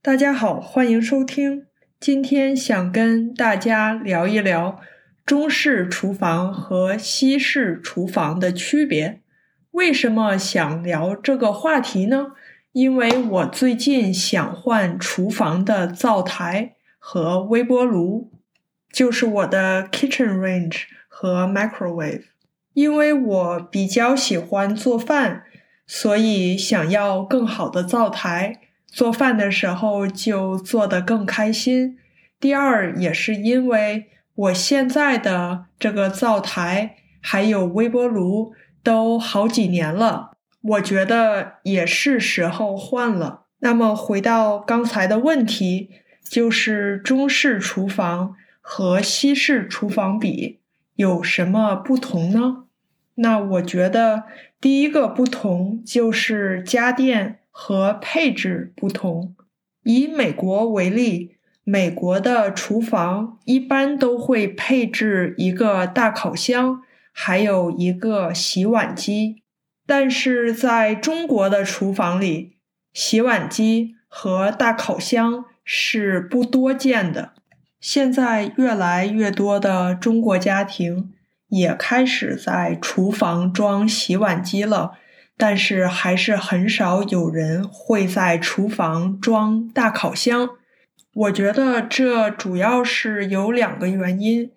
大家好，欢迎收听。今天想跟大家聊一聊中式厨房和西式厨房的区别。为什么想聊这个话题呢？因为我最近想换厨房的灶台和微波炉，就是我的 kitchen range 和 microwave。因为我比较喜欢做饭，所以想要更好的灶台。做饭的时候就做得更开心。第二，也是因为我现在的这个灶台还有微波炉都好几年了，我觉得也是时候换了。那么回到刚才的问题，就是中式厨房和西式厨房比有什么不同呢？那我觉得第一个不同就是家电。和配置不同。以美国为例，美国的厨房一般都会配置一个大烤箱，还有一个洗碗机。但是在中国的厨房里，洗碗机和大烤箱是不多见的。现在越来越多的中国家庭也开始在厨房装洗碗机了。但是还是很少有人会在厨房装大烤箱。我觉得这主要是有两个原因。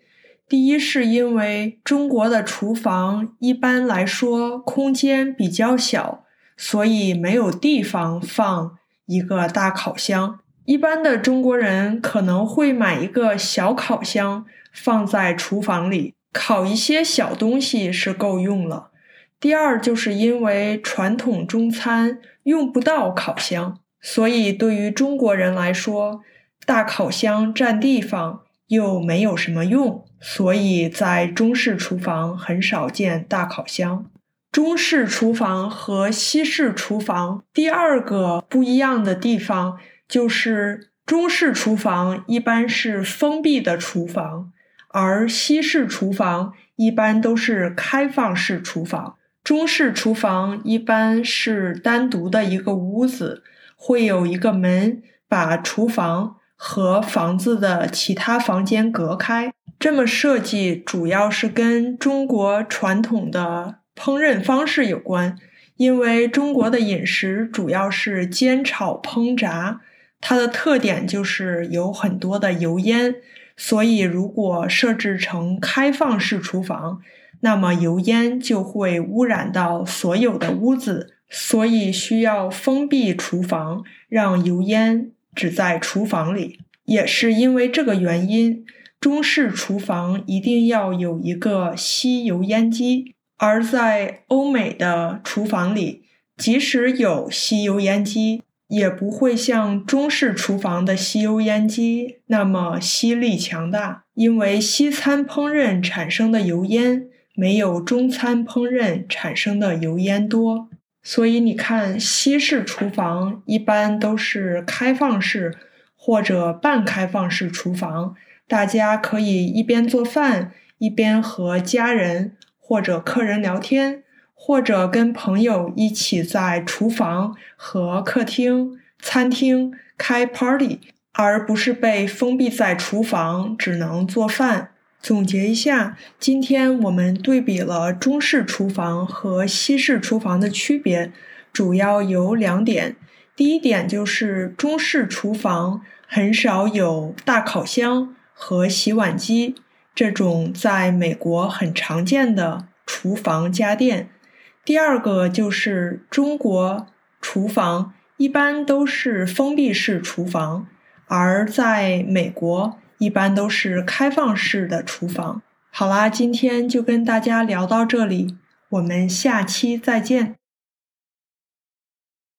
第一，是因为中国的厨房一般来说空间比较小，所以没有地方放一个大烤箱。一般的中国人可能会买一个小烤箱放在厨房里，烤一些小东西是够用了。第二，就是因为传统中餐用不到烤箱，所以对于中国人来说，大烤箱占地方又没有什么用，所以在中式厨房很少见大烤箱。中式厨房和西式厨房第二个不一样的地方就是，中式厨房一般是封闭的厨房，而西式厨房一般都是开放式厨房。中式厨房一般是单独的一个屋子，会有一个门把厨房和房子的其他房间隔开。这么设计主要是跟中国传统的烹饪方式有关，因为中国的饮食主要是煎炒烹炸，它的特点就是有很多的油烟，所以如果设置成开放式厨房。那么油烟就会污染到所有的屋子，所以需要封闭厨房，让油烟只在厨房里。也是因为这个原因，中式厨房一定要有一个吸油烟机。而在欧美的厨房里，即使有吸油烟机，也不会像中式厨房的吸油烟机那么吸力强大，因为西餐烹饪产生的油烟。没有中餐烹饪产生的油烟多，所以你看，西式厨房一般都是开放式或者半开放式厨房，大家可以一边做饭，一边和家人或者客人聊天，或者跟朋友一起在厨房和客厅、餐厅开 party，而不是被封闭在厨房，只能做饭。总结一下，今天我们对比了中式厨房和西式厨房的区别，主要有两点。第一点就是中式厨房很少有大烤箱和洗碗机这种在美国很常见的厨房家电。第二个就是中国厨房一般都是封闭式厨房，而在美国。一般都是开放式的厨房。好啦，今天就跟大家聊到这里，我们下期再见。